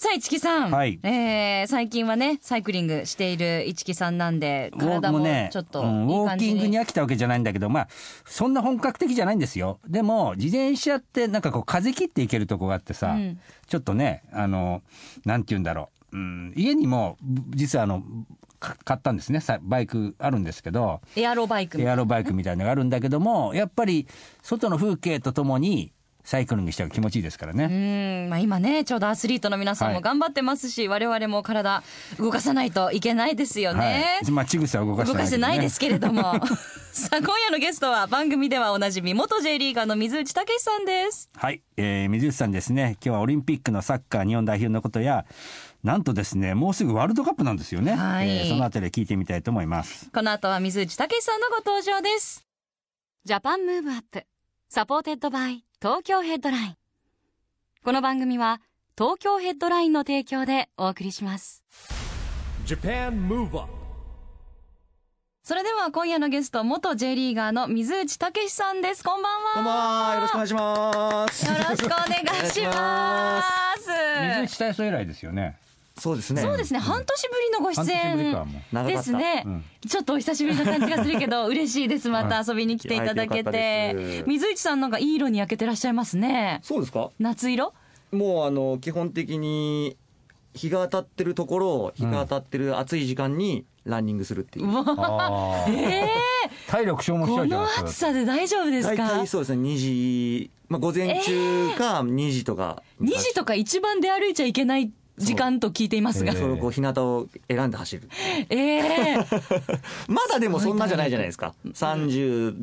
さあ、市木さん。はい。えー、最近はね、サイクリングしている市木さんなんで、体もねちょっとうんウいい感じォーキングにに。飽きたわけじゃないんだけどまあそんな本格的じゃないんですよ。でも自転車ってなんかこう風切っていけるとこがあってさ、うん。ちょっとねあのなんて言うんだろう、うん、家にも実はあのか買ったんですね。さバイクあるんですけど。エアロバイクみエたいな。アロバイクみたいなのがあるんだけどもやっぱり外の風景とともにサイクリングしたら気持ちいいですからうね。ん、まあ今ね、ちょうどアスリートの皆さんはいも頑張ってますし、我々も体動かさないといけないですよね。はい、まあ、ちぐさは動かしてないね、動かしてないですけれども。さあ、今夜のゲストは番組ではおなじみ、元 J リーガーの水内武さんです。はい、えー、水内さんですね今日はオリンピックのサッカー日本代表のことやなんとですねもうすぐワールドカップなんですよね、はいえーそのあたり聞いてみたいと思いますこの後は水内武さんのご登場です。Japan Move Up, supported by Tokyo Headline。この番組は東京ヘッドラインの提供でお送りします。Japan Move Up それでは今夜のゲスト、元 J リーガーの水内猛さんです。こんばんは。こんばんは。よろしくお願いします。よろしくお願いします。水内体操以来ですよねそうですね。そうですね、半年ぶりのご出演ですね、うん。ちょっとお久しぶりな感じがするけど嬉しいです。また遊びに来ていただけて。水内さんなんかいい色に焼けてらっしゃいますね。そうですか？夏色？もうあの基本的に日が当たってるところを日が当たってる暑い時間にランニングするっていう。ええ体力消耗しちゃこのうじゃないですか暑さで大丈夫です大か体そうですね。2時、まあ午前中か2時とか。2時とか一番出歩いちゃいけない時間と聞いていますが。そうそれをこう日向を選んで走る。ええ まだでもそんなじゃないじゃないですか。30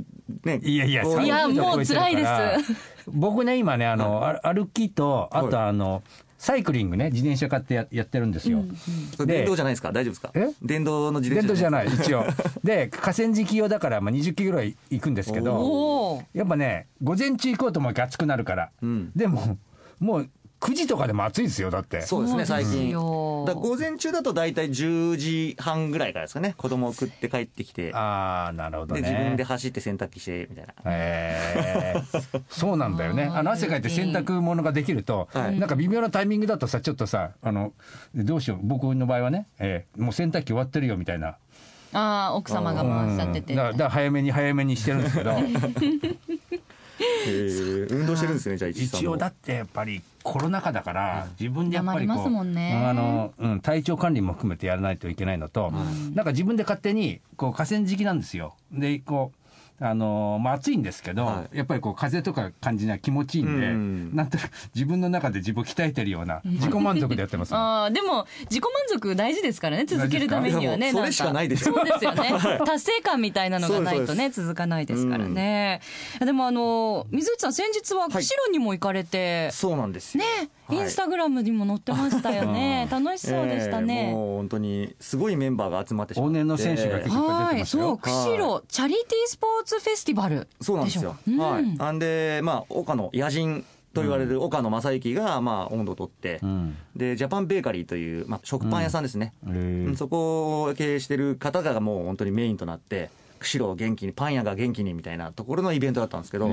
ね。いやいやいやもう辛いです。僕ね今ねあの、あ歩きとあとあの、サイクリングね自転車買ってややってるんですよ、それ電動じゃないですか？大丈夫ですか？え？電動の自転車電動じゃない一応。で河川敷用だから、まあ、20キロぐらい行くんですけどおおやっぱね午前中行こうとも暑くなるから、うん。でももう9時とかでも暑いですよだって。そうですね最近。よだ午前中だと大体10時半ぐらいからですかね子供を送って帰ってきて。ああなるほどね。で自分で走って洗濯機してみたいな。えー。そうなんだよね。あの汗かいて洗濯物ができると、はいなんか微妙なタイミングだとさちょっとさあのどうしよう僕の場合はね、えーもう洗濯機終わってるよみたいな。ああ奥様が回しちゃってて、うん。だから早めに早めにしてるんですけど 運動してるんですねじゃあ一応だってやっぱりコロナ禍だから自分でやっぱりこう黙りますもんね。あの、うん、体調管理も含めてやらないといけないのと、なんか自分で勝手にこう河川敷なんですよ。でこうあのまあ暑いんですけど、はい。やっぱりこう風とか感じない気持ちいいんで、うん。なんとなく自分の中で自分を鍛えてるような 自己満足でやってます、ああでも自己満足大事ですからね続けるためにはねそれしかないでしょそうですよね達成感みたいなのがないとね続かないですからね、でもあの水内さん先日は釧路にも行かれて、そうなんですよねはいインスタグラムにも載ってましたよね。楽しそうでしたえーね、もう本当にすごいメンバーが集まってしまって。往年の選手が結構出はい、てますよ。そう、釧路チャリティースポーツフェスティバル。そうなんですよ。うかはい。うんなんでまあ岡野野人と言われる岡野正幸がまあ温度を取って、うん。でジャパンベーカリーという、まあ、食パン屋さんですね、へー。そこを経営してる方がもう本当にメインとなって釧路を元気にパン屋が元気にみたいなところのイベントだったんですけど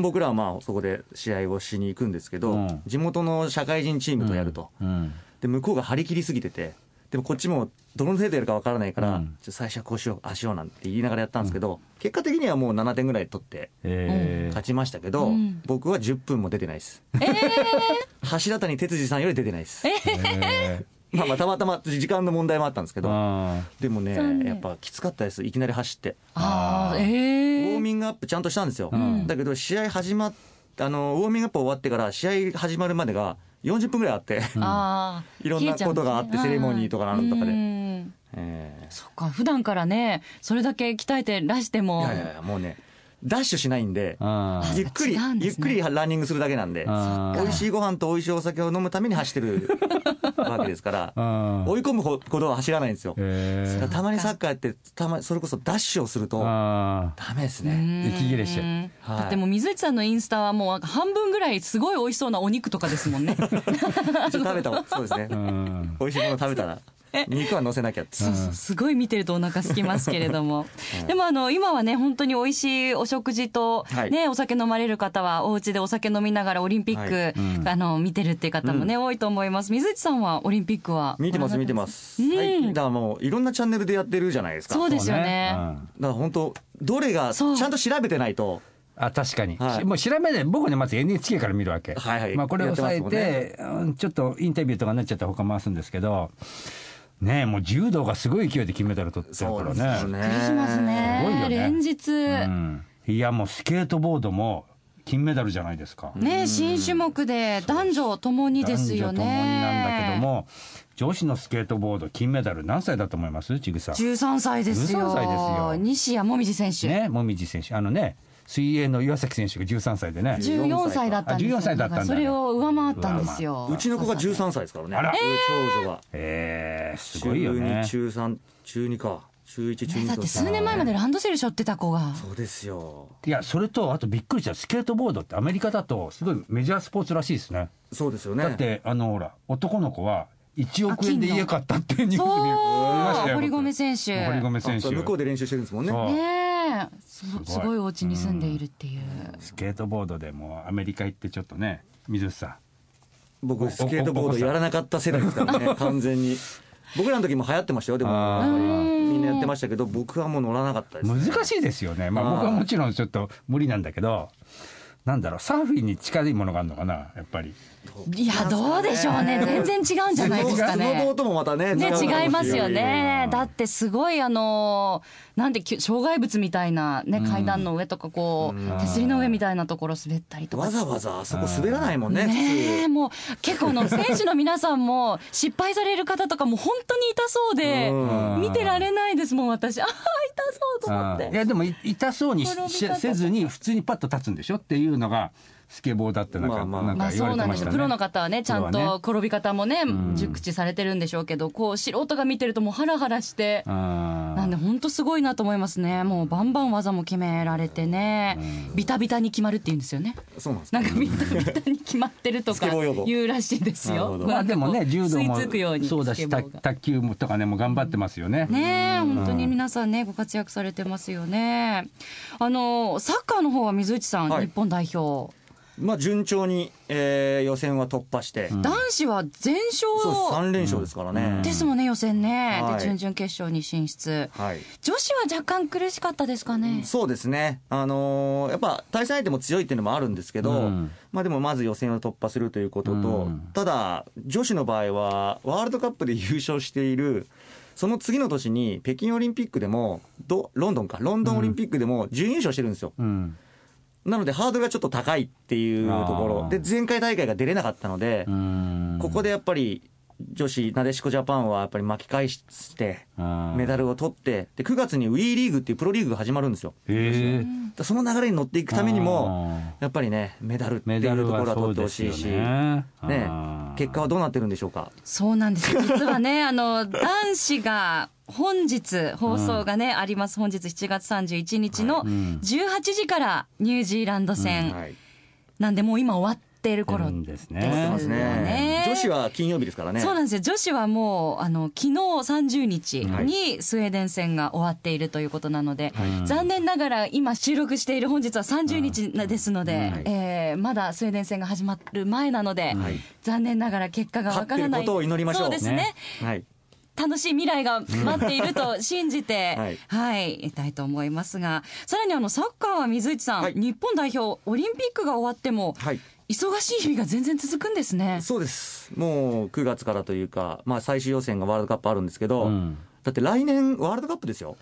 僕らはまあそこで試合をしに行くんですけど、うん。地元の社会人チームとやると、うん。で向こうが張り切りすぎててでもこっちもどの程度やるかわからないから、うん。最初はこうしようああしようなんて言いながらやったんですけど、結果的にはもう7点ぐらい取ってえー。勝ちましたけど、うん。僕は10分も出てないです、柱谷哲司さんより出てないです、えまあまあたまたま時間の問題もあったんですけーど。あでもねやっぱきつかったですいきなり走って。ああえウォえーミングアップちゃんとしたんですよ、ん。だけど試合始まっあのウォーミングアップ終わってから試合始まるまでが40分ぐらいあって、ああ いろんなことがあってセレモニーとかなんとかで。うん。えそっか普段からねそれだけ鍛えてらしても。ーいやいやいやもうねダッシュしないんで、あゆっくり、ゆっくりランニングするだけなんで、あ美味しいご飯と美味しいお酒を飲むために走ってる わけですから、あ追い込むほどは走らないんですよ。たまにサッカーやって、たまそれこそダッシュをすると、あダメですね。息切れしちゃううんはい。だってもう水内さんのインスタはもう半分ぐらいすごい美味しそうなお肉とかですもんね。食べた、そうですね。う。ん。美味しいもの食べたら、肉は乗せなきゃ。って。そうそうすごい見てるとお腹空きますけれども、でもあの今はね本当に美味しいお食事と、はい。ねお酒飲まれる方はお家でお酒飲みながらオリンピック、はい。うん。あの見てるっていう方もね、多いと思います。水内さんはオリンピックは？見てます、見てます。うん。最近、だからもう、いろんなチャンネルでやってるじゃないですか。そうですよね。だから本当、どれが、ちゃんと調べてないと、あ確かに、はい。もう調べない。僕ねまず NHK から見るわけ、はいはい。まあ、これを抑えてて、うんちょっとインタビューとかになっちゃったら他回すんですけどねえもう柔道がすごい勢いで金メダル取ってるからねよね。びっくりしますね。すごいよね。連日、うん、いやもうスケートボードも金メダルじゃないですか、ね新種目で男女ともにです。よね男女ともになんだけども女子のスケートボード金メダル何歳だと思いますちぐさ13歳ですよ13歳ですよ西矢椛選手、ねもみじ選手あのね水泳の岩崎選手が13歳でね。14歳だったんですよ。あ14歳だったんだね。それを上回ったんですよ。うちの子が13歳ですからね。あら。長女が。えー、すごいよね。中2、中3、中2か。中1、中2ねだって数年前までランドセル背負ってた子が。そうですよ。いやそれとあとびっくりした。スケートボードってアメリカだとすごいメジャースポーツらしいですね。そうですよね。だってあのほら男の子は1億円で家買ったっていうニュース見ましたよ。堀米選手。堀米選手。向こうで練習してるんですもんね。ねえ。すすごい。すごいお家に住んでいるっていう、スケートボードでもうアメリカ行ってちょっとね水内さん僕、スケートボードやらなかった世代ですからね、完全に。僕らの時も流行ってましたよ、でも、みんなやってましたけど、僕はもう乗らなかったです、ね。難しいですよね。まあはい僕はもちろんちょっと無理なんだけどなんだろうサーフィンに近いものがあるのかなやっぱりいやどうでしょうね。全然違うんじゃないですかスノボともまたね、ね、違いますよね。だってすごいあのなんでき障害物みたいなね階段の上とかこう手すりの上みたいなところ滑ったりとか。わざわざあそこ滑らないもんね、ねえもう結構あの選手の皆さんも失敗される方とかも本当に痛そうでうん。見てられないですもん私。ああ痛そうと思って。いやでもい痛そうにせずに普通にパッと立つんでしょっていうのがスケボーだってなんか,、まあまあ。なんか言わまあそうれてましたね。なんですよ。プロの方はねちゃんと転び方もね熟知されてるんでしょうけどこう素人が見てるともうハラハラしてなんで本当すごいなと思いますね。もうバンバン技も決められてね。ビタビタに決まるって言うんですよね。そうなんです。なんかビタビタに決まってるとか言うらしいですよ。まあでもね柔道も吸い付くようにそうだし卓球もとかねもう頑張ってますよね。ねえ本当に皆さんねご活躍されてますよね。あのサッカーの方は水内さん、はい。日本代表まあ順調に、えー予選は突破して、男子は全そう勝3連勝ですからね、ですもんね予選ね、はい。で準々決勝に進出。はい。女子は若干苦しかったですかね、そうですね、あのーやっぱ対戦相手も強いっていうのもあるんですけど、うん。まあ、でもまず予選を突破するということと、うん。ただ、女子の場合は、ワールドカップで優勝している、その次の年に北京オリンピックでも、どロンドンか、ロンドンオリンピックでも準優勝してるんですよ。うんなので、ハードルがちょっと高いっていうところ、で前回大会が出れなかったので、うん。ここでやっぱり女子、なでしこジャパンはやっぱり巻き返して、メダルを取って、で9月に WE リーグっていうプロリーグが始まるんですよ。その流れに乗っていくためにも、やっぱりね、メダルってメダルいうところは取ってほしいし、ね。ね結果はどうなってるんでしょうか？そうなんですよ。実はねあの男子が本日放送がね、あります。本日7月31日のん。18時からニュージーランド戦、はい。なんでもう今終わっている頃うんですですねますね。女子は金曜日ですからね。そうなんですよ。女子はもうあの昨日30日にスウェーデン戦が終わっているということなので、残念ながら今収録している本日は30日ですので、はい。えーまだスウェーデン戦が始まる前なので、残念ながら結果がわからない。ことを祈りましょう。そうですね。ね。はい。楽しい未来が待っていると信じて、は はいい、い、いたいと思いますが、さらにあのサッカーは水内さん、はい日本代表オリンピックが終わっても、はい。忙しい日々が全然続くんですね。そうです。もう9月からというか、まあ最終予選がワールドカップあるんですけど、うんだって来年ワールドカップですよ。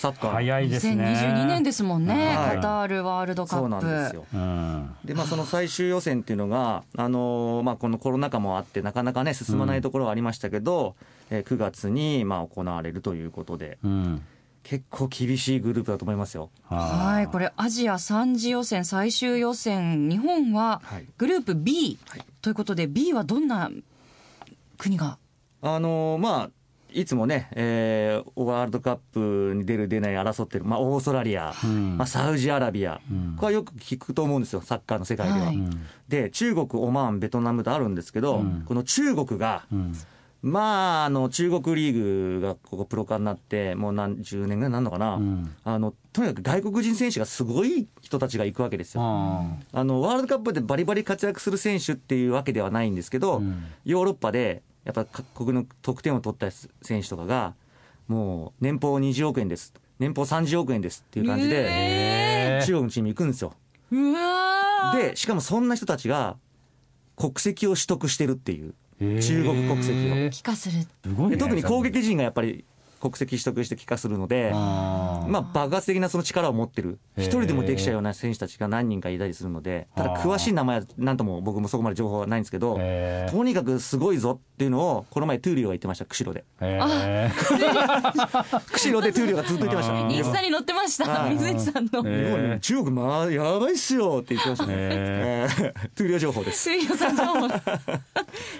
サッカー。早いですね。2022年ですもんね、はい。カタールワールドカップ。そうなんですよ。うん。でまあ、その最終予選っていうのが、あのーまあ、このコロナ禍もあって、なかなかね、進まないところはありましたけど、えー9月にまあ行われるということで、うん。結構厳しいグループだと思いますよ。はい、これアジア3次予選最終予選日本ははい。グループ B、はい。ということで B はどんな国が？あのーまあいつもね、えーワールドカップに出る出ない争ってる、まあ、オーストラリア、ん。まあ、サウジアラビア、これはよく聞くと思うんですよサッカーの世界では。はい。で中国オマーンベトナムとあるんですけど、この中国が、うん。まあ、あの中国リーグがここプロ化になって、もう何十年ぐらいになるのかな、ん。あのとにかく外国人選手がすごい人たちが行くわけですよ。あ。あのワールドカップでバリバリ活躍する選手っていうわけではないんですけど、うん。ヨーロッパでやっぱ各国の得点を取った選手とかが、もう年俸20億円です、年俸30億円ですっていう感じで、え中国のチームに行くんですよ。で、しかもそんな人たちが国籍を取得してるっていう、ー中国国籍を。特に攻撃陣がやっぱり国籍取得して帰化するので、まあ、爆発的なその力を持ってる、一人でもできちゃうような選手たちが何人かいたりするので、ただ詳しい名前はなんとも僕もそこまで情報はないんですけど、とにかくすごいぞっていうのを、この前、トゥーリオが言ってました、釧路で。釧路でトゥーリオがずっと言ってました。インスタに載ってましたはい水内さんの。中国、まあ、やばいっすよって言ってましたね。トゥーリオ情報です。水曜さん情報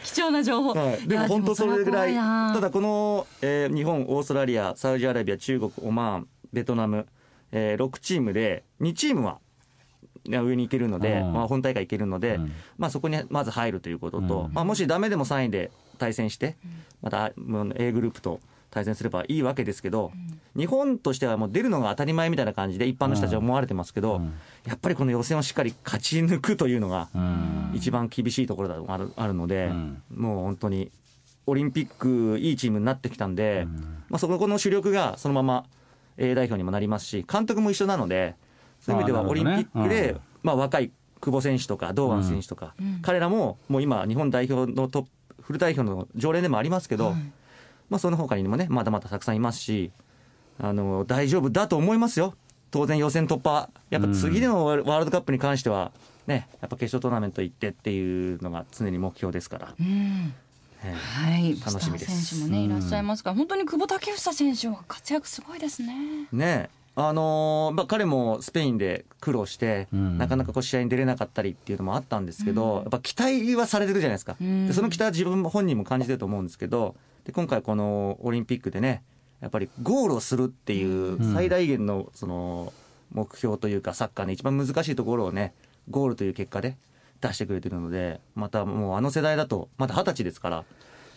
貴重な情報、はい、でも本当それぐらい、ただこの、えー日本、オーストラリア、サウジアラビア、中国、オマーン、ベトナム、えー6チームで、2チームは、ね上に行けるので、うん。まあ、本大会行けるので、うん。まあ、そこにまず入るということと、うん。まあ、もしダメでも3位で対戦して、また A グループと対戦すればいいわけですけど、日本としてはもう出るのが当たり前みたいな感じで、一般の人たちは思われてますけど、うん。やっぱりこの予選をしっかり勝ち抜くというのが、うん。一番厳しいところだとあるあるので、うん。もう本当にオリンピックいいチームになってきたんで、まあ、そこの主力がそのまま A 代表にもなりますし監督も一緒なのでそういう意味ではオリンピックで、うん。まあ、若い久保選手とか堂安選手とか、彼らももう今日本代表のトップフル代表の常連でもありますけど、まあ、その他にもねまだまだたくさんいますしあの大丈夫だと思いますよ。当然予選突破やっぱ次のワールドカップに関してはねやっぱ決勝トーナメント行ってっていうのが常に目標ですから。うん。ええはい、楽しみです。選手もねいらっしゃいますから、本当に久保建英選手は活躍すごいですね。ねあのーまあ、彼もスペインで苦労して、うん。なかなかこう試合に出れなかったりっていうのもあったんですけど、やっぱ期待はされてるじゃないですか、ん。でその期待は自分本人も感じてると思うんですけどで今回このオリンピックでねやっぱりゴールをするっていう最大限のその目標というかサッカーの一番難しいところをねゴールという結果で出してくれてるのでまたもうあの世代だとまだ二十歳ですから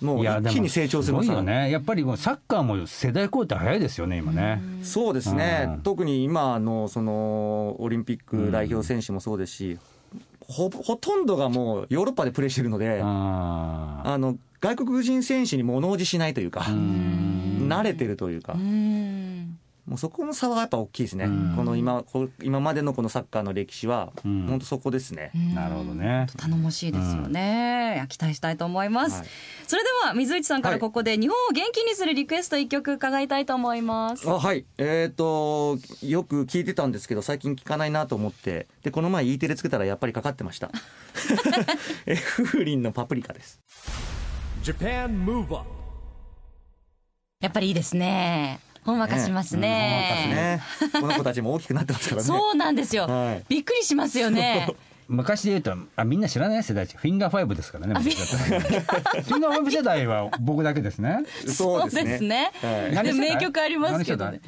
もう一気に成長するごいよね。やっぱりもうサッカーも世代交代早いですよね今ね、そうですね、うん。特に今のそのオリンピック代表選手もそうですし、ほほとんどがもうヨーロッパでプレーしてるので、ああの外国人選手に物おじしないというか、慣れてるというか。う、ん。もうそこの差はやっぱ大きいですね、うん。この今こ今までのこのサッカーの歴史は、うん。本当そこですね。あなるほどね。頼もしいですよね、期待したいと思います、はい。それでは水内さんからはい。ここで日本を元気にするリクエスト一曲伺いたいと思います、あはい、えっ、と、よく聞いてたんですけど、最近聞かないなと思って、でこの前、E テレつけたらやっぱりかかってました。え Foorin のパプリカです。Japan Move Up. やっぱりいいですね。ほんわかしますね,、ね、この子たちも大きくなってますからね。そうなんですよ、はい。びっくりしますよね 昔で言うとあみんな知らない世代フィンガーファイブですからねフィンガーファイブ。世代は僕だけですね。そうですね。はい。名曲ありますけどね。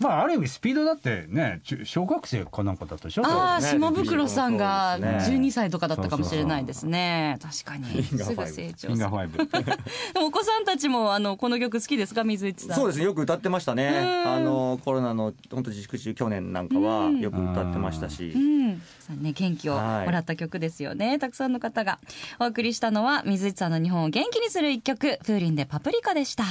まあある意味スピードだってね中小学生かなんかだったでしょああ、ね。島袋さんがそうですね。12歳とかだったかもしれないですね。確かに。すぐフィンガーファイブ。成長フィンガーするファイブ。でもお子さんたちもあのこの曲好きですか水内さん。そうですね。よく歌ってましたね。あのコロナの本当自粛中去年なんかはよく歌ってましたし。う。ん、ね元気をもらった曲ですよね、たくさんの方が。お送りしたのは水内さんの日本を元気にする一曲 Foorin でパプリカでした。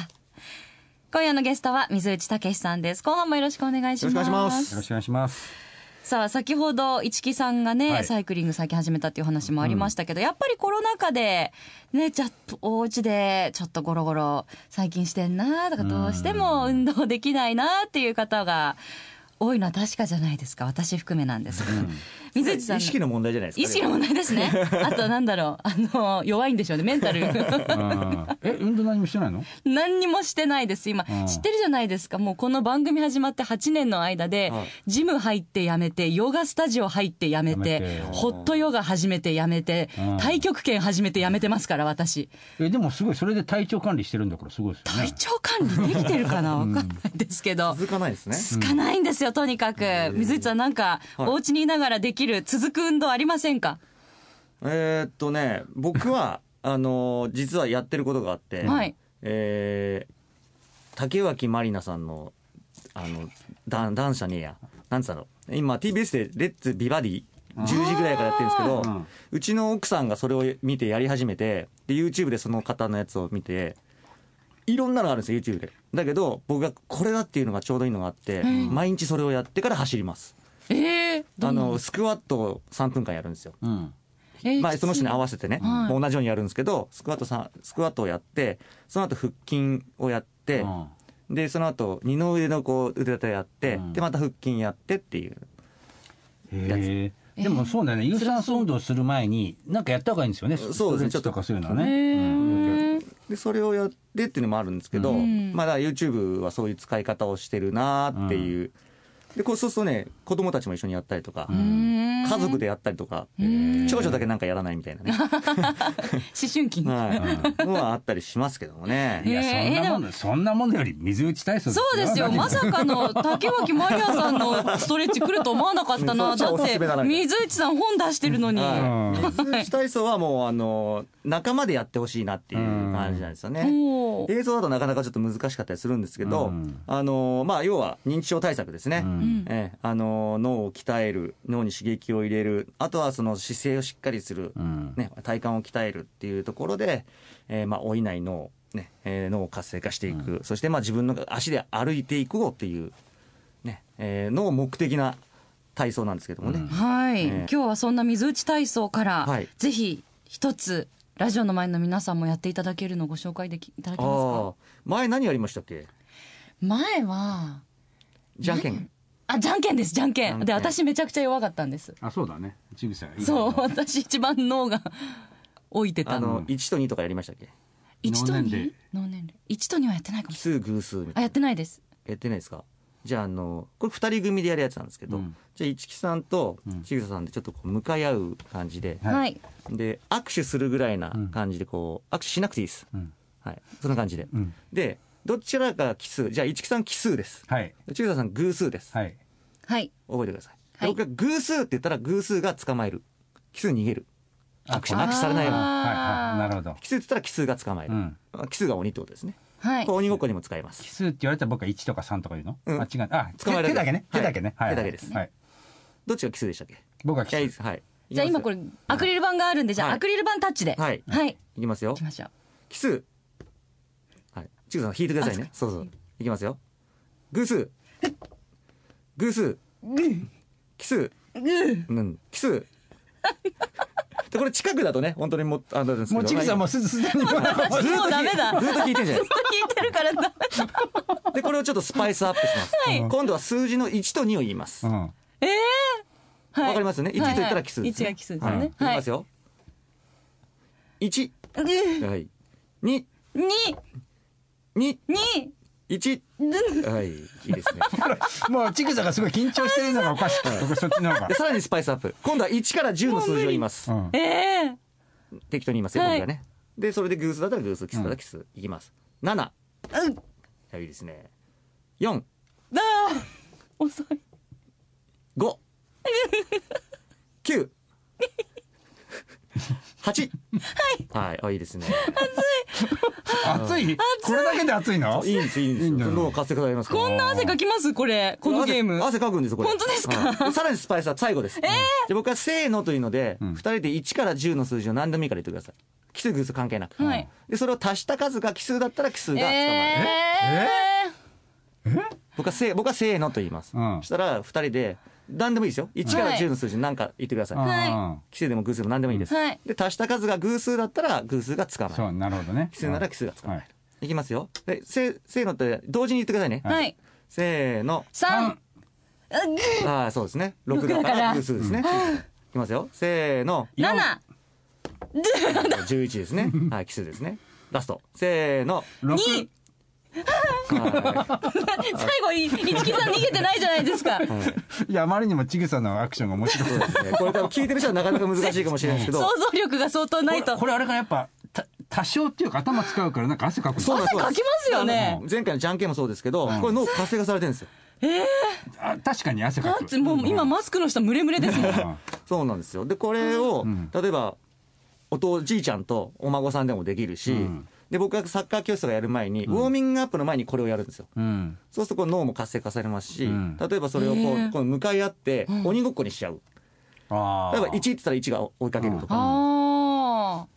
今夜のゲストは水内猛さんです。後半もよろしくお願いします。よろしくお願いします。よろしくお願いします。さあ先ほど市木さんがね、はい。サイクリング最近始めたっていう話もありましたけど、やっぱりコロナ禍でねじゃあお家でちょっとゴロゴロ最近してんなとかどうしても運動できないなっていう方が多いのは確かじゃないですか。私含めなんです。けど、水内さん意識の問題じゃないですか意識の問題ですね。あとなんだろう。あの弱いんでしょうねメンタル。うんえ運動何もしてないの？何にもしてないです。今、うん。知ってるじゃないですか。もうこの番組始まって8年の間で、はい。ジム入ってやめてヨガスタジオ入ってやめてホットヨガ始めてやめて、うん。太極拳始めてやめてますから私。えでもすごいそれで体調管理してるんだからすごいですよね。体調管理できてるかな？わかんないですけど、続かないですね。つかないんですよとにかく、水内さんなんか、はい。お家にいながらできる続く運動ありませんか？えーっとね僕は あの実はやってることがあって、はい。えー竹脇まりなさんのあのダンダンシャねえや。なんつったの？今 TBS で「レッツビバディ」10時ぐらいからやってるんですけど、ううん。ちの奥さんがそれを見てやり始めてで YouTube でその方のやつを見ていろんなのがあるんですよ YouTube で。だけど僕がこれだっていうのがちょうどいいのがあって、毎日それをやってから走ります。ええあのスクワットを3分間やるんですよ。うん。えーまあ、その人に合わせてね、はい。もう同じようにやるんですけどスクワットさスクワットをやってその後腹筋をやって、でその後二の腕のこう腕立てやって、うん。でまた腹筋やってっていうやへえでもそうだよね。有酸素運動する前になんかやった方がいいんですよね。そうですね。ストレッチとかそういうのはへねでそれをやってっていうのもあるんですけど、うん。まあだ YouTube はそういう使い方をしてるなっていう、でこうそうするとね子供たちも一緒にやったりとか、ん。家族でやったりとか、ん長女だけなんかやらないみたいなね、思春期、はい、のはあったりしますけどもね。いやえーそんなもんそんなもんより水内体操そうですよ。まさかの竹脇まりやさんのストレッチ来ると思わなかったな。だって水内さん本出してるのに。水内体操はもうあの仲間でやってほしいなっていう感じなんですよね。映像だとなかなかちょっと難しかったりするんですけど、うん。あのまあ要は認知症対策ですね。うん。ええ。あの脳を鍛える脳に刺激を入れるあとはその姿勢をしっかりする、うん。ね、体幹を鍛えるっていうところで、えーまあ、老いない脳、ねえー脳を活性化していく、そしてまあ自分の足で歩いていこうっていう、ねえーの目的な体操なんですけどもね。うん。はい、ええ。今日はそんな水内体操から、はい。ぜひ一つラジオの前の皆さんもやっていただけるのをご紹介できいただけますあか？あ前何やりましたっけ？前はじゃんけん。あじゃんけんですじゃんけん。じゃんけん。で私めちゃくちゃ弱かったんです。あそうだね。ちぐさそう私一番脳が 老いてたあの1と2とかやりましたっけ？1と脳年齢 2? 脳年齢1と2はやってないかも奇数偶数みたいな。あやってないです。やってないですか？じゃああのこれ2人組でやるやつなんですけど、うん。じゃあ市木さんとうん。ちぐささんでちょっとこう向かい合う感じで、はい。はい。で握手するぐらいな感じでこう握手しなくていいです、うん。はい、そんな感じで、うん。でどちらか奇数じゃあ市木さん奇数です。はい。ちぐささん偶数です、はい。はい。覚えてください、ではい。僕が偶数って言ったら偶数が捕まえる。奇数逃げる。握手握手されないように。あーはいはい。なるほど。奇数って言ったら奇数が捕まえる、うん。あ奇数が鬼ってことですね、はい。これ鬼ごっこにも使えます。奇数って言われたら僕は1とか3とか言うの、うん。あ違う。あ捕まえる。手手だけね。はい。手だけね、はい。手だけです。はい。どっちが奇数でしたっけ？僕はい奇数はい。じゃあ今これアクリル板があるんでじゃあはい。アクリル板タッチで。はい。はい。いきますよ。行きましょう。奇数。はい。ちぐさん引いてくださいね。そうそう。いきますよ。偶数。偶数。奇数。うん。奇数 でこれ近くだとね本当にもうあのもうちぐさんもうすずすでにもうずっともうダメだ。ずっと聞いてんじゃないです聞いてるからダメだかでこれをちょっとスパイスアップします、はい。今度は数字の1と2を言います。わ、うん。ええはい。かりますよね？1と言ったら奇数です、ね。はいはい一が奇数ですはい。ねいきますよ。1うん。はい。2に2に1はいいいですね。もうちぐさがすごい緊張してるのがおかしくて僕そっちの方が。でさらにスパイスアップ。今度は1から10の数字を言います。うん。ええ適当に言いますよ、はい。僕がね。でそれで偶数だったら偶数奇数だったら奇数、いきます。7うん。はいいいですね。4だー遅い。5 9 8はい。はい。いいですね。熱い。これだけで熱いの？いいんですいいんですいいんだよ。脳活性化されますから。こんな汗かきます？これこのゲーム。汗汗かくんですよこれ。本当ですか？さらにスパイスは最後です、で僕はせーのというので、二ん。人で1から10の数字を何でもいいから言ってください。奇数偶数関係なく、はい。でそれを足した数が奇数だったら奇数が捕まる、ええ僕はせ僕はせーのと言います、したら二人で何でもいいですよ。1からはい10の数字何か言ってください、は奇数でも偶数でも何でもいいです、はい。で足した数が偶数だったら偶数が捕まそうるなるほどね。奇数なら奇数が捕まる、はい。い、きますよ。でせせーのって同時に言ってくださいね、はい。せーの。三。ああそうですね。6だからら。偶数ですね、いきますよ。せーの。七。11ですね。はい奇数ですね。ラスト。せーの。六。二は最後い一木さん逃げてないじゃないですか。い、はい。いやあまりにもちぐさのアクションが面白い。そうですね。これ多分聞いてる人はなかなか難しいかもしれないですけど。想像力が相当ないと。これあれかなやっぱた多少っていうか頭使うからなんか汗かくそうなんです汗かきますよね。前回のじゃんけんもそうですけど、これ脳活性化されてるんですよ。あ確かに汗かく。もう今マスクの下ムレムレですもそうなんですよ。でこれを、例えばおとじいちゃんとお孫さんでもできるし、んで僕がサッカー教室とかやる前に、ウォーミングアップの前にこれをやるんですよ。うん。そうするとこう脳も活性化されますし、うん。例えばそれをこへー。うこう向かい合って鬼ごっこにしちゃう、あ例えば1って言ったら1が追いかけるとか、あ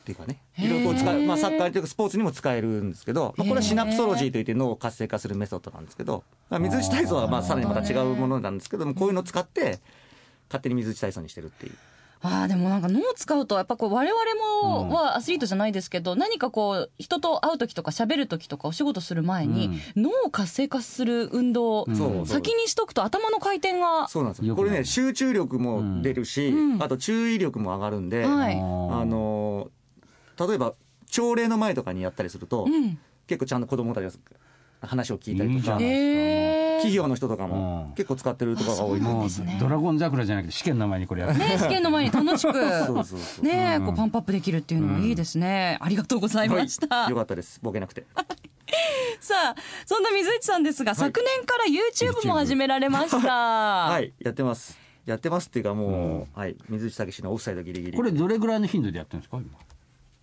っていうかね。いろいろこう使う、まあ、サッカーというかスポーツにも使えるんですけど、まあ、これはシナプソロジーといって脳を活性化するメソッドなんですけど、まあ、水内体操はまあさらにまた違うものなんですけどもこういうのを使って勝手に水内体操にしてるっていう。ああでもなんか脳を使うとやっぱこう我々もはアスリートじゃないですけど、何かこう人と会う時とか喋る時とかお仕事する前に、脳を活性化する運動先にしとくと頭の回転がそうなんですこれね集中力も出るし、うん。あと注意力も上がるんで、はい。あの例えば朝礼の前とかにやったりすると、うん。結構ちゃんと子供たちが話を聞いたりとか。企業の人とかもうん。結構使ってるところが多い。もうすね。ドラゴン桜じゃなくて試験の前にこれやって。ね試験の前に楽しく。ねこうパンプアップできるっていうのもいいですね、ありがとうございました、よかったです。ボケなくて。さあそんな水内さんですが、昨年から YouTube も始められました。はい。やってます。やってますっていうかもう、はい。水内武のオフサイドギリギリ。これどれぐらいの頻度でやってるんですか今？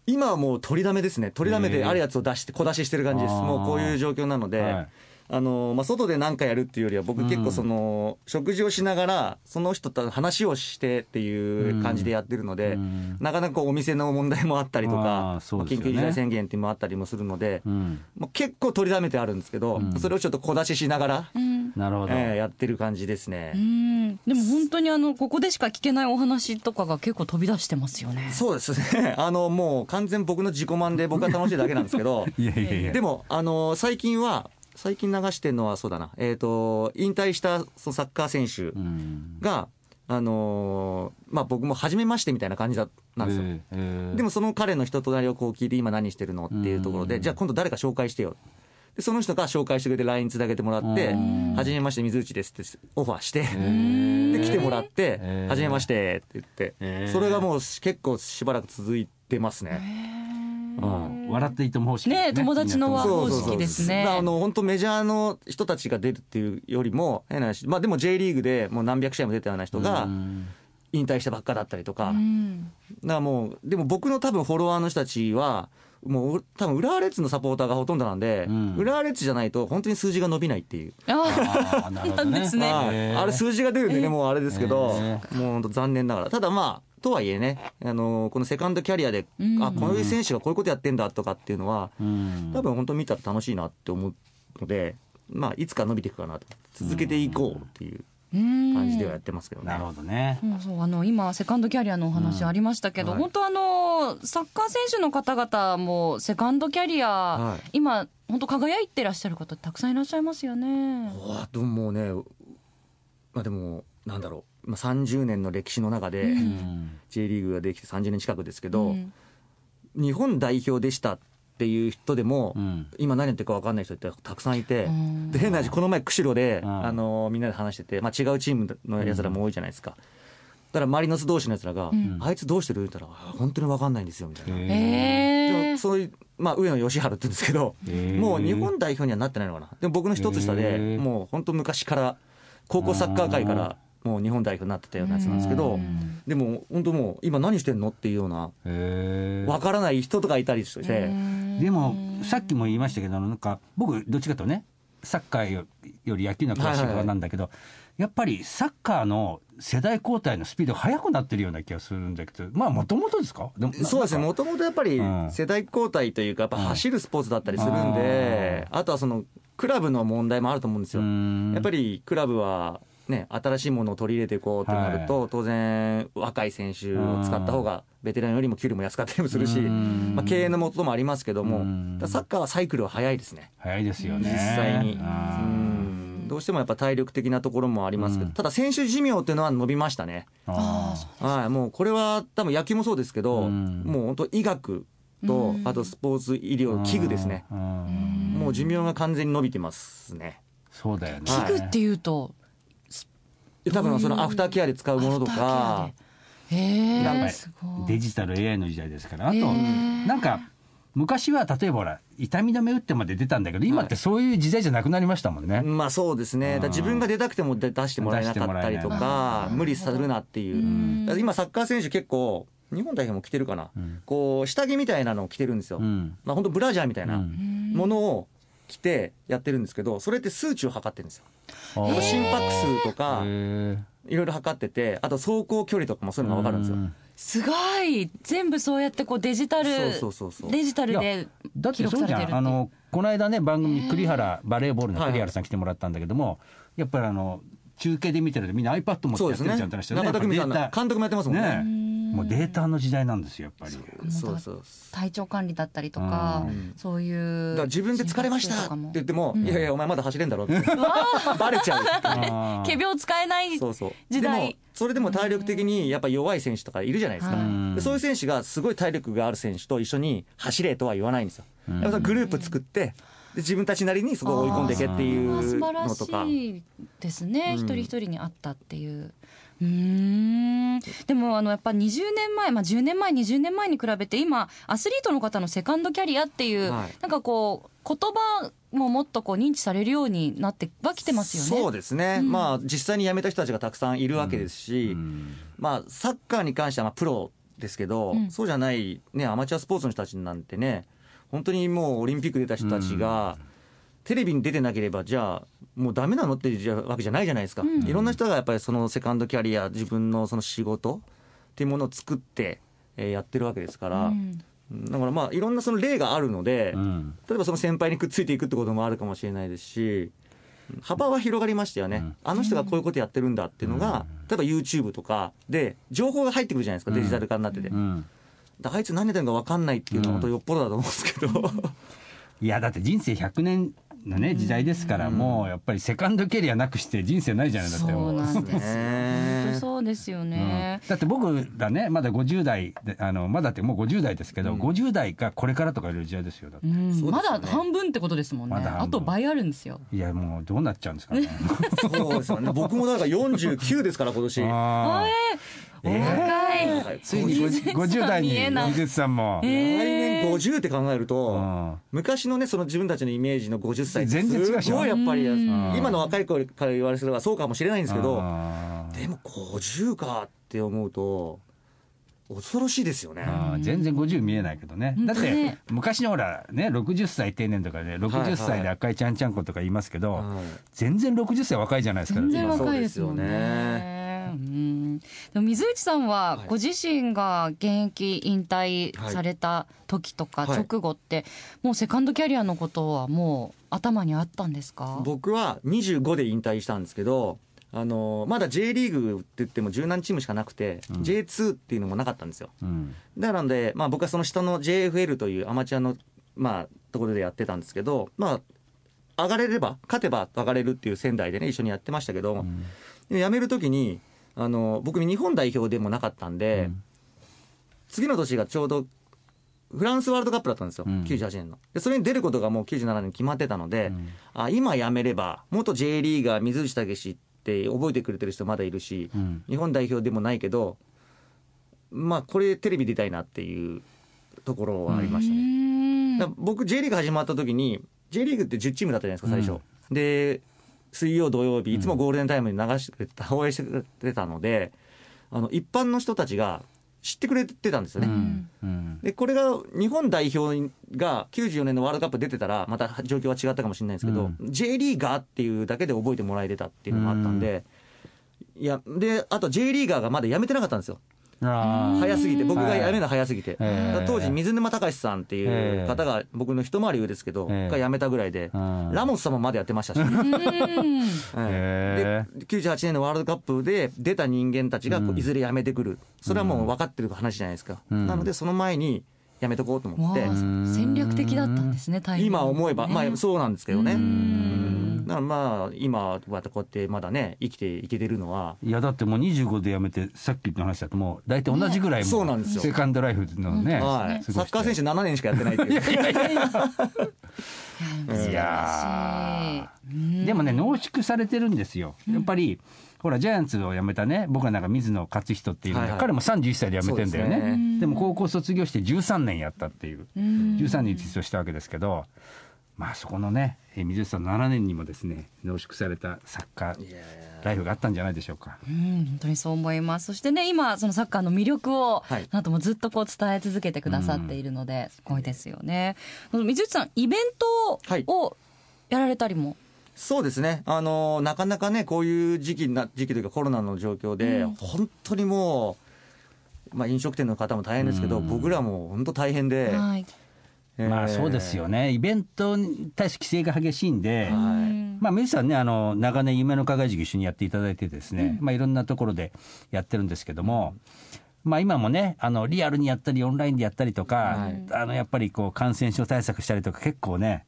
今はもう取りだめですね。取りだめであるやつを出して小出ししてる感じです。もうこういう状況なので、はいあのまあ、外で何かやるっていうよりは僕結構その、食事をしながらその人と話をしてっていう感じでやってるので、うん。なかなかこうお店の問題もあったりとあか緊急事態宣言っていうのもあったりもするので、うん。もう結構取りだめてあるんですけど、それをちょっと小出ししながら、うん。なるほど、えーやってる感じですね。うん。でも本当にあのここでしか聞けないお話とかが結構飛び出してますよね。そうですね。あの、もう完全僕の自己満で僕が楽しいだけなんですけど、いやいやいや。でも、あの、最近は、最近流してるのはそうだな、えっ、と、引退したそのサッカー選手うん。が、あのーまあ僕も初めましてみたいな感じだなんですよ。えーえー。でもその彼の人となりをこう聞いて今何してるのっていうところで、じゃあ今度誰か紹介してよ。で、その人が紹介してくれて LINE つなげてもらって、はじめまして水内ですってオファーして、で、来てもらってはじめましてって言って。それがもう結構しばらく続いてますね。うん笑っていても方式ですね。友達の方式ですね。あの本当メジャーの人たちが出るっていうよりも変な話まあでも J リーグでもう何百試合も出たような人がうん。引退したばっかだったりとか、うん。だからもうでも僕の多分フォロワーの人たちはもう多分浦和レッズのサポーターがほとんどなんで、うん。浦和レッズじゃないと本当に数字が伸びないっていう、あなるほど あれ数字が出るんでねもうあれですけど、へもう本当残念ながら。ただまあとはいえねあのこのセカンドキャリアで、うん。あこういう選手がこういうことやってんだとかっていうのは、うん。多分本当見たら楽しいなって思うので、まあ、いつか伸びていくかなと。続けていこうっていううん。感じではやってますけどね。なるほどね。そうそうあの今セカンドキャリアのお話ありましたけど、うん。はい本当あのサッカー選手の方々もセカンドキャリア、はい。今本当輝いてらっしゃる方たくさんいらっしゃいますよね。うわでももうね、まあ、でもなんだろう、まあ、30年の歴史の中で、J リーグができて30年近くですけど、うん。日本代表でしたっていう人でも、うん。今何やってるか分かんない人ってたくさんいて、うん。で変な話この前釧路で、うん。あのみんなで話してて、まあ、違うチームのやつらも多いじゃないですか。だからマリノス同士のやつらが、ん。あいつどうしてる？って言ったら、あ本当に分かんないんですよみたいな。へえーそういう、まあ、上野義治って言うんですけど、もう日本代表にはなってないのかな。でも僕の一つ下へで、ー。もう本当昔から、高校サッカー界から、もう日本代表になってたようなやつなんですけど、でも本当もう、今何してんのっていうような、わからない人とかいたりして、でもさっきも言いましたけどなんか僕どっちかとねサッカーよより野球の詳しい側なんだけど、やっぱりサッカーの世代交代のスピードが速くなってるような気がするんだけどまあもともとですか？でもそうですね、もともとやっぱりうん。世代交代というか、やっぱ走るスポーツだったりするんで、あとはその、クラブの問題もあると思うんですよ。やっぱりりクラブは、ね、新しいものを取り入れていこうとなると、当然、若い選手を使った方が、ベテランよりも給料も安かったりもするし、うん。まあ、経営のもともありますけどもサッカーはサイクルは早いですね、早いですよね。実際に。どうしてもやっぱ体力的なところもありますけど、ただ選手寿命っていうのは伸びましたね。あはい、もうこれは多分野球もそうですけど、うん。もう本当医学と、あとスポーツ医療器具ですね。うん。もう寿命が完全に伸びてますね。そうだよね。はい器具っていうと多分そのアフターケアで使うものとか。デジタル AI の時代ですから。あと、なんか昔は例えばほら痛み止め打ってまで出たんだけど今ってそういう時代じゃなくなりましたもんね、まあそうですね。だから自分が出たくても出出してもらえなかったりとか、無理するなっていう。今サッカー選手結構、日本代表も着てるかな。こう、下着みたいなのを着てるんですよ。うん。まあ本当ブラジャーみたいなうん。ものを着てやってるんですけど、それって数値を測ってるんですよ。心拍数とか、へいろいろ測ってて、あと走行距離とかもそういうのが分かるんですよ。うん。すごい。全部そうやってこうデジタルそうそうそうそう。デジタルいやでだっ記てそうじゃ録されてるあのこの間ね番組に栗原バレーボールの栗原さん来てもらったんだけども、やっぱりあの中継で見てるとみんな iPad 持ってそうですね。やってるじゃんって話だよね中田久美さん監督もやってますもんね。ねもうデータの時代なんですよやっぱりそうそう。体調管理だったりとかうんそういうだから自分で疲れましたって言っても、いやいや、お前まだ走れんだろって。バレちゃう。仮 病使えないそうそう。時代でも、それでも体力的にやっぱ弱い選手とかいるじゃないですか。そういう選手がすごい体力がある選手と一緒に走れとは言わないんですよ。やっぱグループ作って、で自分たちなりにそこを追い込んでいけっていう晴らのとか。しいですね、うん。一人一人にあったっていう。うーん。でもあのやっぱ20年前、まあ、10年前20年前に比べて今アスリートの方のセカンドキャリアっていう、はい。なんかこう言葉ももっとこう認知されるようになってはきてますよね。そうですね、まあ実際に辞めた人たちがたくさんいるわけですし、うん。まあサッカーに関してはまあプロですけど、うん。そうじゃない、ね、アマチュアスポーツの人たちなんてね、本当にもうオリンピック出た人たちが、テレビに出てなければ、じゃあ、もうダメなのっていうわけじゃないじゃないですか、いろんな人がやっぱりそのセカンドキャリア、自分のその仕事っていうものを作って、えーやってるわけですから、うん。だからまあ、いろんなその例があるので、うん。例えばその先輩にくっついていくってこともあるかもしれないですし、幅は広がりましたよね、あの人がこういうことやってるんだっていうのが、例えば YouTube とかで、情報が入ってくるじゃないですか、デジタル化になってて。うんだからあいつ何やってるのか分かんないっていうのは本当よっぽどだと思うんですけど、いやだって人生100年のね時代ですから、もうやっぱりセカンドキャリアなくして人生ないじゃないだってそうなんです。よ。ね。本当そうですよね。だって僕らねまだ50代であのまだってもう50代ですけど、50代がこれからとかいう時代ですよだって、うん。ね。まだ半分ってことですもんね。まだ半分。あと倍あるんですよ。いやもうどうなっちゃうんですかね。そうですよね。僕もだから49ですから今年。あー。お若い。はいついに 50, 50代に見えない。水内さんも、来年50って考えると、うん。昔のねその自分たちのイメージの50歳って全然違うでしょ。すごいやっぱりうん。今の若い子から言われればそうかもしれないんですけどでも50かって思うと恐ろしいですよね。あー全然50見えないけどね。だってね。昔のほらね60歳定年とかで60歳で赤いちゃんちゃんことか言いますけど、はい。全然60歳若いじゃないですか。全然今若いですよね。うんでも水内さんははい。ご自身が現役引退された時とかはい。直後ってもうセカンドキャリアのことはもう頭にあったんですか？僕は25で引退したんですけど、あのまだ J リーグって言っても十何チームしかなくて、J2 っていうのもなかったんですよ。うん。だからなんで、まあ、僕はその下の JFL というアマチュアの、まあ、ところでやってたんですけど、まあ、上がれれば、勝てば上がれるっていう仙台でね、一緒にやってましたけど、で辞めるときに、あの、僕日本代表でもなかったんで、次の年がちょうど、フランスワールドカップだったんですよ、うん。98年の。で、それに出ることがもう97年に決まってたので、あ、今辞めれば、元 J リーガー水内武史って覚えてくれてる人まだいるし、うん。日本代表でもないけど、まあ、これテレビ出たいなっていうところはありましたね。僕 J リーグ始まった時に J リーグって10チームだったじゃないですか最初、で水曜土曜日いつもゴールデンタイムに流してた 応援してくれてたのであの一般の人たちが知ってくれてたんですよね、うん。うん。でこれが日本代表が94年のワールドカップ出てたらまた状況は違ったかもしれないですけど、J リーガーっていうだけで覚えてもらえてたっていうのもあったんで、いやであと J リーガーがまだ辞めてなかったんですよ早すぎて。僕が辞めるの早すぎて、当時水沼隆さんっていう方が僕の一回り上ですけど、ええが辞めたぐらいで、うん。ラモス様までやってましたし、で98年のワールドカップで出た人間たちがいずれ辞めてくる、それはもう分かってる話じゃないですか、うん。なのでその前に辞めとこうと思って、戦略的だったんですね今思えば、まあそうなんですけどね。うんだからまあ今はこうやってまだね生きていけてるのは。いやだってもう25で辞めてさっきの話だともう大体同じぐらいもそうなんですよ。セカンドライフのね、はい、サッカー選手7年しかやってないっていう。いやーでもね濃縮されてるんですよやっぱり、ほらジャイアンツを辞めたね僕はなんか水野勝人っていうはいはい彼も31歳で辞めてんだよねそうですでも高校卒業して13年やったっていう13年実をしたわけですけどまあそこのねえー水内さんの7年にもですね濃縮されたサッカーライフがあったんじゃないでしょうか。うん、本当にそう思います。そしてね、今、そのサッカーの魅力を、はいなんともずっとこう伝え続けてくださっているので、すごいですよね。水内さん、イベンはいトをやられたりも？そうですね、あのなかなかね、こういう時期な時期というか、コロナの状況で、うん本当にもう、まあ、飲食店の方も大変ですけど、僕らも本当大変で、はい。えー。まあそうですよね。イベントに対して規制が激しいんで、はい。まあ、水内さんね、あの、長年夢の課外授業一緒にやっていただいてですね、まあ、いろんなところでやってるんですけども、まあ、今もね、あの、リアルにやったり、オンラインでやったりとか、はい。あの、やっぱりこう、感染症対策したりとか、結構ね、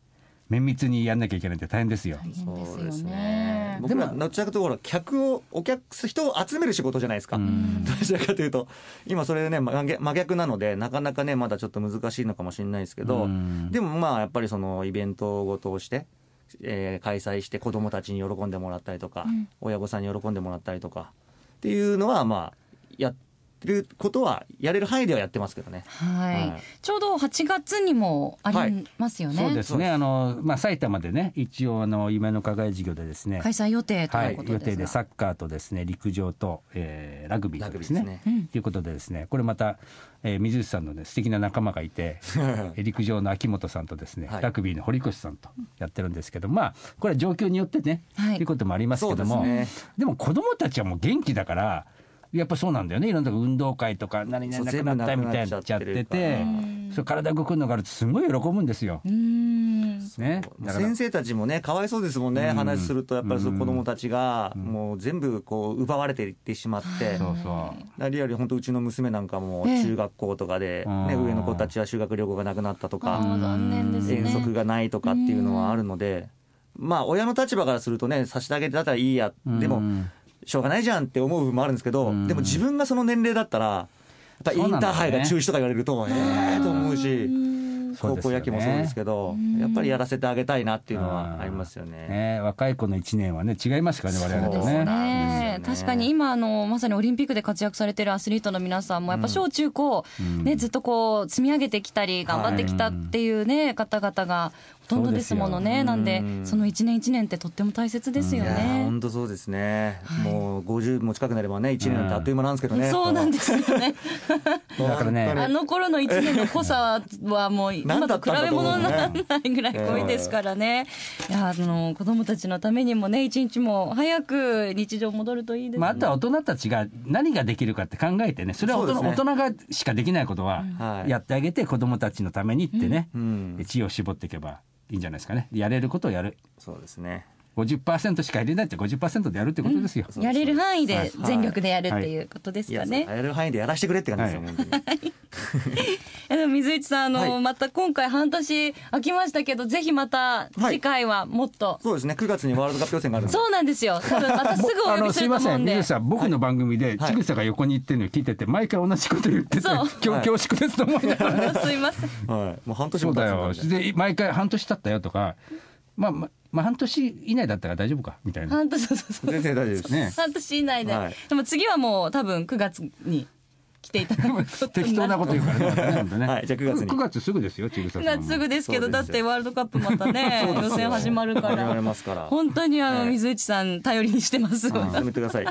綿密にやんなきゃいけないんで大変ですよ。そうですねね。僕ら、どちらかというとほら、客を、お客、人を集める仕事じゃないですか。んどちらかというと、今それでね、真逆真逆なので、なかなかね、まだちょっと難しいのかもしれないですけどうん、でもまあ、やっぱりそのイベントごとをして、えー開催して子供たちに喜んでもらったりとか、親御さんに喜んでもらったりとか、っていうのは、まあ、やってることは、やれる範囲ではやってますけどね。はい。はい。ちょうど8月にもありますよね。そうですね。あの、まあ、埼玉でね、一応、あの、夢の課外授業でですね、開催予定とはいいうことですが、予定でサッカーとですね陸上と、えーラグビーとですね。ラグビーですね。ということでですねこれまた、えー水内さんのね素敵な仲間がいて えー陸上の秋元さんとですね、はい。ラグビーの堀越さんとやってるんですけどまあこれは状況によってね、はい。ということもありますけどもそうで,、も子供たちはもう元気だからやっぱそうなんだよね。いろんなとこ運動会とか何々なくなったみたいになっちゃっててそう体動くのがあるとすごい喜ぶんですよ。ね、先生たちもね、かわいそうですもんね、うん。話すると、やっぱりそううん子供たちが、もう全部こう奪われていってしまって、そうそう。リアルに本当、うちの娘なんかもええ中学校とかで、ね、うん。上の子たちは修学旅行がなくなったとあか。遠足がないとかっていうのはあるので、まあ、親の立場からするとね、差し上げてたらいいや、でも、うんしょうがないじゃんって思う部分もあるんですけど、うん。でも自分がその年齢だったら、やっぱインターハイが中止とか言われると、ええと思うし。高校野球もそうですけど、やっぱりやらせてあげたいなっていうのはありますよね。ね、若い子の1年はね違いますからね我々とね。ね。確かに今あのまさにオリンピックで活躍されてるアスリートの皆さんもやっぱ小中高、ね、ずっとこう積み上げてきたり頑張ってきたっていうね、方々がほとんどですものね。なんでうんその一年一年ってとっても大切ですよね。本当そうですね、もう50も近くなればね、1年なんてあっという間なんですけどね、そうなんですよね。だからねあの頃の一年の濃さはもう 今と比べ物にならないぐらい濃いですからね。いやあの子供たちのためにもね一日も早く日常戻るといいですね。まあ、あとは大人たちが何ができるかって考えてねそれは大人,、大人がしかできないことははいやってあげて子どもたちのためにってね、うん。知恵を絞っていけばいいんじゃないですかねやれることをやるそうですね。50%しか入れないって50%でやるってことですよ、やれる範囲ではい。全力でやるってい。うことですかね。やれる範囲でやらせてくれって感じですよ、でも水内さん、あの、はい。また今回半年空きましたけど、ぜひまた次回はもっと。そうですね、9月にワールドカップ予選があるんで。そうなんですよ。多分またすぐおあ呼びすると思うんん。で。水内さん僕の番組ではい。ちぐさが横に行ってるのを聞いてて毎回同じこと言っててそう。はい。今日恐縮ですと思いながらすいません。はい。もう半年もそうだよ。経つんで。で毎回半年経ったよとかまあまあまあ半年以内だったから大丈夫かみたいな半年、そうそうそう。全然大丈夫です。ね 半年以内で。はいでも次はもう多分9月に来ていただくこと適当なこと言うからねね はいじゃあ9月に9月すぐですよちぐさ9さんも月すぐですけど、だってワールドカップまたね、予選始まるか始まりら。ますから。本当にあの、はい水内さん頼りにしてます。やめてくださ い。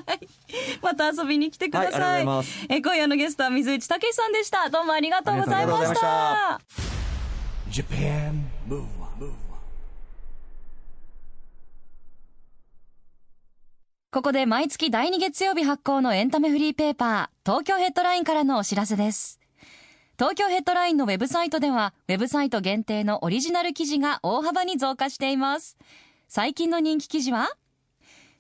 また遊びに来てください。はいありがとうございますえ今夜のゲストは水内武さんでした。どうもありがとうございました。Japan Move Up ここで毎月第2月曜日発行のエンタメフリーペーパー、東京ヘッドラインからのお知らせです。東京ヘッドラインのウェブサイトでは、ウェブサイト限定のオリジナル記事が大幅に増加しています。最近の人気記事は、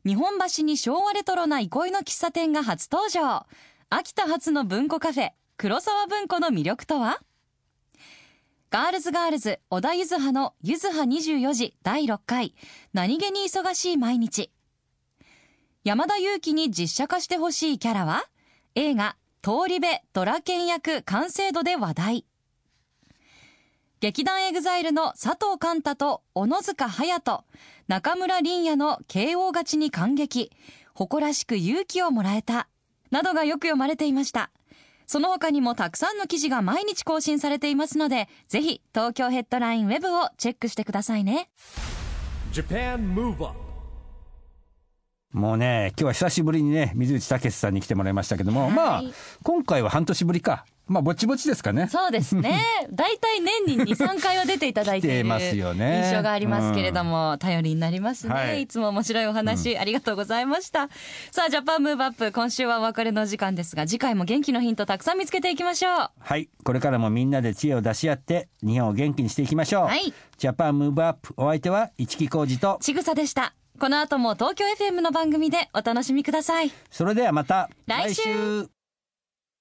日本橋に昭和レトロな憩いの喫茶店が初登場。秋田発の文庫カフェ、黒沢文庫の魅力とは？ガールズガールズ小田ゆずはのゆずは24時第6回何気に忙しい毎日山田裕貴に実写化してほしいキャラは？映画東リベドラケン役完成度で話題。劇団 EXILE の佐藤寛太と小野塚勇人中村倫也の KO 勝ちに感激。誇らしく勇気をもらえた。などがよく読まれていました。その他にもたくさんの記事が毎日更新されていますのでぜひ東京ヘッドラインウェブをチェックしてくださいね。もうね、今日は久しぶりにね、水内武さんに来てもらいましたけども、はいまあ、今回は半年ぶりか。まあ、ぼちぼちですかね。そうですね。大体年に2、3回は出ていただいている来てますよね印象がありますけれども、頼りになりますね。はいい、つも面白いお話、ありがとうございました。さあ、 JAPAN MOVE UP、今週はお別れの時間ですが、次回も元気のヒントたくさん見つけていきましょう。はい。これからもみんなで知恵を出し合って、日本を元気にしていきましょう。はい JAPAN MOVE UP。お相手は、市木浩二と、ちぐさでした。この後も東京 FM の番組でお楽しみください。それではまた、来週。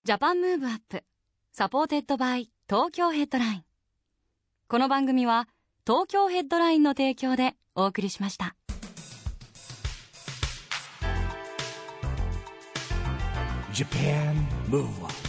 JAPAN MOVE UP。Supported by 東京ヘッドライン。この番組は東京ヘッドラインの提供でお送りしました。Japan Move Up